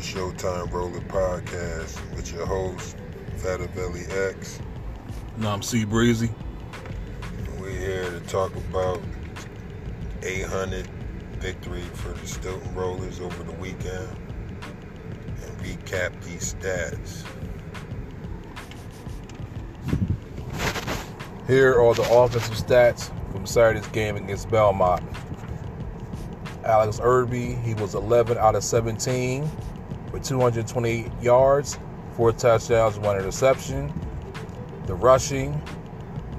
Showtime Roller Podcast with your host, Fatavelli X. No, I'm C Breezy. We're here to talk about 800 victory for the Steelton Rollers over the weekend and recap these stats. Here are the offensive stats from Saturday's game against Belmont. Alex Erby, he was 11 out of 17 with 228 yards, four touchdowns, one interception. The rushing,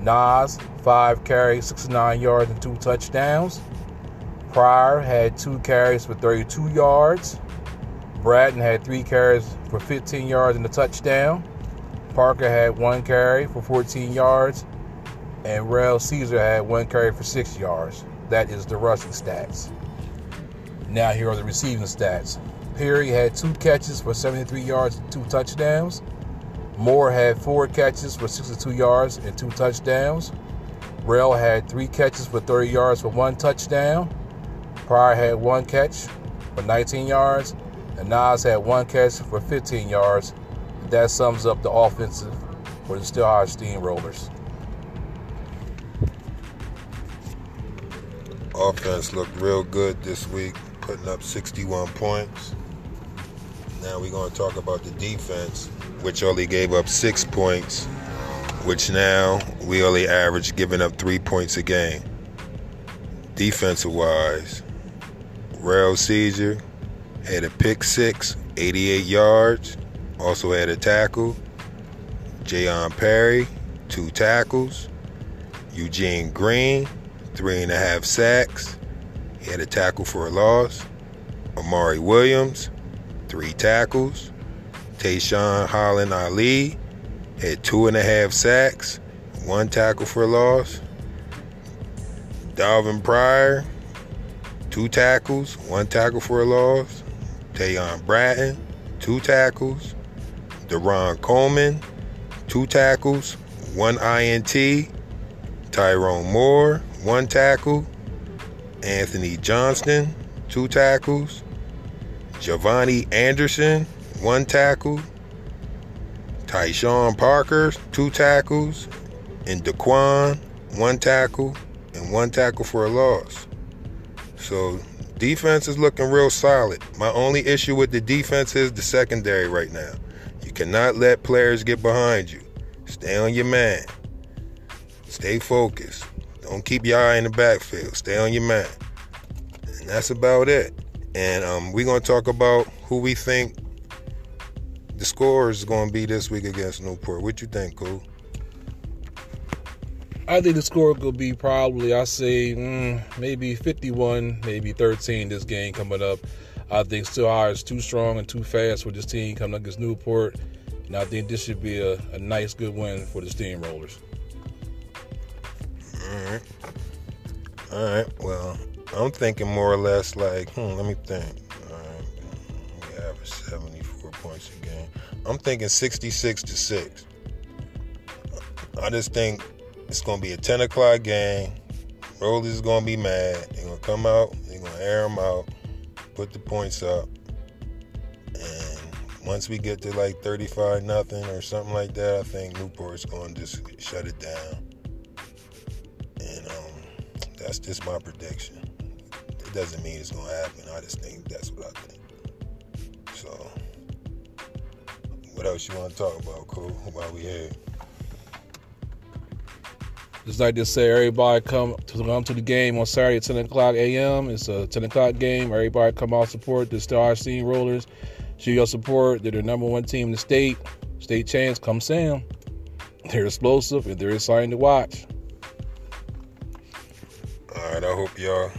Nas, five carries, 69 yards, and two touchdowns. Pryor had two carries for 32 yards. Bratton had three carries for 15 yards and a touchdown. Parker had one carry for 14 yards. And Rel Caesar had one carry for six yards. That is the rushing stats. Now here are the receiving stats. Perry had two catches for 73 yards and two touchdowns. Moore had four catches for 62 yards and two touchdowns. Rail had three catches for 30 yards for one touchdown. Pryor had one catch for 19 yards. And Nas had one catch for 15 yards. That sums up the offensive for the Steel High Steamrollers. Offense looked real good this week, putting up 61 points. Now we're going to talk about the defense, which only gave up six points, which now we only average giving up three points a game. Defensive wise, Rel Caesar had a pick six, 88 yards, also had a tackle. Jayon Perry, two tackles. Eugene Green, three and a half sacks. He had a tackle for a loss. Amari Williams, three tackles. Tayshawn Holland Ali had two and a half sacks, one tackle for a loss. Dalvin Pryor, two tackles, one tackle for a loss. Tayon Bratton, two tackles. Deron Coleman, two tackles, one INT. Tyrone Moore, one tackle. Anthony Johnston, two tackles. Giovanni Anderson, one tackle. Tyshawn Parker, two tackles. And Daquan, one tackle. And one tackle for a loss. So defense is looking real solid. My only issue with the defense is the secondary right now. You cannot let players get behind you. Stay on your man. Stay focused. Don't keep your eye in the backfield. Stay on your man. And that's about it. And um, we're going to talk about who we think the score is going to be this week against Newport. What you think, Cool? I think the score could be probably, I say, mm, maybe 51, maybe 13 this game coming up. I think Steel High is too strong and too fast for this team coming up against Newport. And I think this should be a, a nice, good win for the Steamrollers. All right. All right. Well, I'm thinking more or less like, hmm, let me think. All right. We average 74 points a game. I'm thinking 66 to 6. I just think it's going to be a 10 o'clock game. Rollers is going to be mad. They're going to come out. They're going to air them out. Put the points up. And once we get to like 35 nothing or something like that, I think Newport's going to just shut it down. And um, that's just my prediction. It doesn't mean it's to happen. I just think that's what I think. So, what else you want to talk about, Cole, while we here? Just like to say, everybody come to come to the game on Saturday at 10 o'clock a.m. It's a 10 o'clock game. Everybody come out support the Star Steamrollers. Show your support. They're the number one team in the state. State chance. come see them. They're explosive and they're exciting to watch. All right, I hope y'all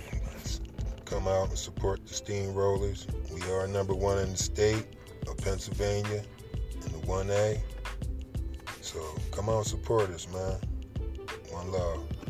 come out and support the Steamrollers. We are number one in the state of Pennsylvania in the 1A. So come out and support us, man. One love.